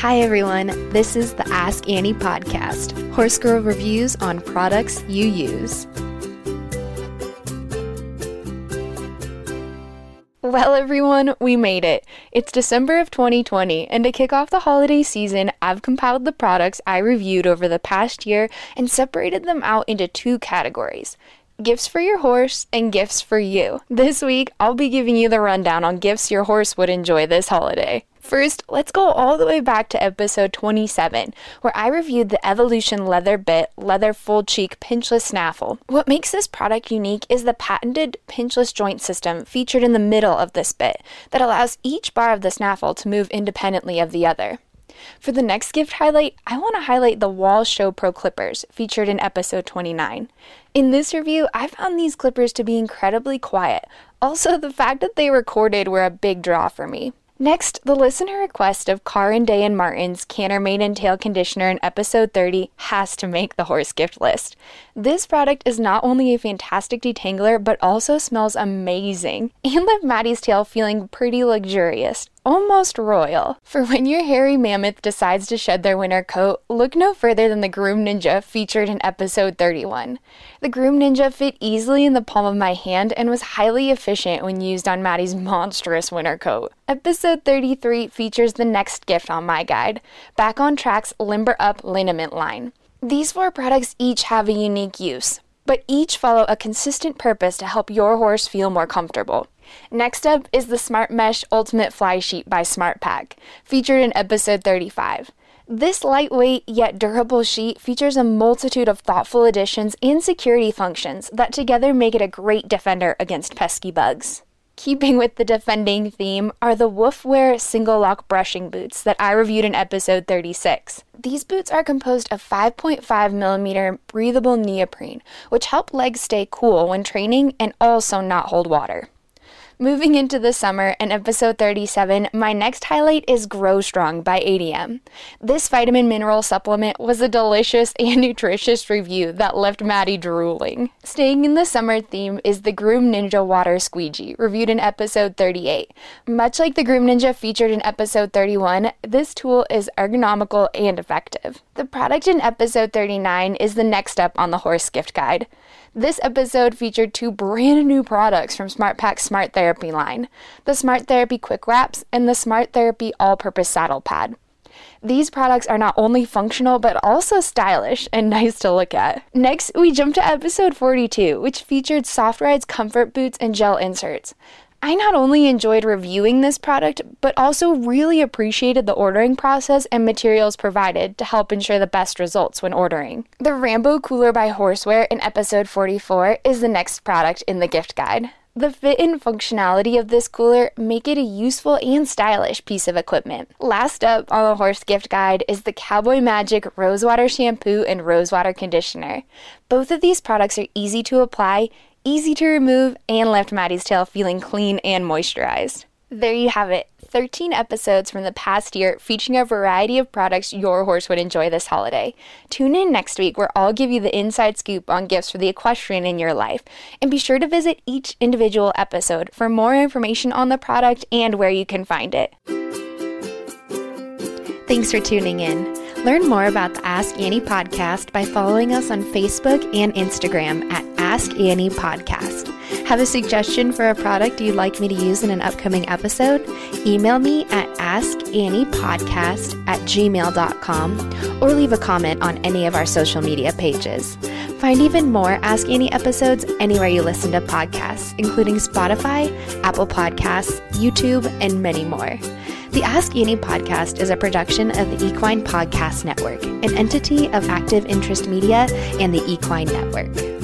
Hi, everyone. This is the Ask Annie podcast, Horse Girl reviews on products you use. Well, everyone, we made it. It's December of 2020, and to kick off the holiday season, I've compiled the products I reviewed over the past year and separated them out into two categories gifts for your horse and gifts for you. This week, I'll be giving you the rundown on gifts your horse would enjoy this holiday. First, let's go all the way back to episode 27, where I reviewed the Evolution Leather Bit Leather Full Cheek Pinchless Snaffle. What makes this product unique is the patented pinchless joint system featured in the middle of this bit that allows each bar of the snaffle to move independently of the other. For the next gift highlight, I want to highlight the Wahl Show Pro clippers featured in episode 29. In this review, I found these clippers to be incredibly quiet. Also, the fact that they recorded were a big draw for me. Next, the listener request of Carr and Day and Martin's Canter Mane and Tail Conditioner in episode 30 has to make the horse gift list. This product is not only a fantastic detangler, but also smells amazing and left Maddie's tail feeling pretty luxurious almost royal. For when your hairy mammoth decides to shed their winter coat, look no further than the Groom Ninja featured in episode 31. The Groom Ninja fit easily in the palm of my hand and was highly efficient when used on Maddie's monstrous winter coat. Episode 33 features the next gift on my guide Back on Track's Limber Up liniment line. These four products each have a unique use, but each follow a consistent purpose to help your horse feel more comfortable. Next up is the Smart Mesh Ultimate Fly Sheet by SmartPak, featured in episode 35. This lightweight yet durable sheet features a multitude of thoughtful additions and security functions that together make it a great defender against pesky bugs. Keeping with the defending theme are the Woof Wear single lock brushing boots that I reviewed in episode 36. These boots are composed of 5.5 millimeter breathable neoprene, which help legs stay cool when training and also not hold water. Moving into the summer and episode 37, my next highlight is GroStrong by ADM. This vitamin mineral supplement was a delicious and nutritious review that left Maddie drooling. Staying in the summer theme is the Groom Ninja Water Squeegee, reviewed in episode 38. Much like the Groom Ninja featured in episode 31, this tool is ergonomical and effective. The product in episode 39 is the next step on the horse gift guide. This episode featured two brand new products from SmartPak's Smart Therapy line the Smart Therapy Quick Wraps and the Smart Therapy All Purpose Saddle Pad. These products are not only functional but also stylish and nice to look at. Next, we jump to episode 42, which featured Soft Rides comfort boots and gel inserts. I not only enjoyed reviewing this product, but also really appreciated the ordering process and materials provided to help ensure the best results when ordering. The Rambo Cooler by Horseware in episode 44 is the next product in the gift guide. The fit and functionality of this cooler make it a useful and stylish piece of equipment. Last up on the horse gift guide is the Cowboy Magic Rosewater Shampoo and Rosewater Conditioner. Both of these products are easy to apply easy to remove, and left Maddie's tail feeling clean and moisturized. There you have it 13 episodes from the past year featuring a variety of products your horse would enjoy this holiday. Tune in next week where I'll give you the inside scoop on gifts for the equestrian in your life. And be sure to visit each individual episode for more information on the product and where you can find it. Thanks for tuning in. Learn more about the Ask Annie podcast by following us on Facebook and Instagram at Ask Annie Podcast. Have a suggestion for a product you'd like me to use in an upcoming episode? Email me at askanniepodcast at gmail.com or leave a comment on any of our social media pages. Find even more Ask Annie episodes anywhere you listen to podcasts, including Spotify, Apple Podcasts, YouTube, and many more. The Ask Annie podcast is a production of the Equine Podcast Network, an entity of Active Interest Media and the Equine Network.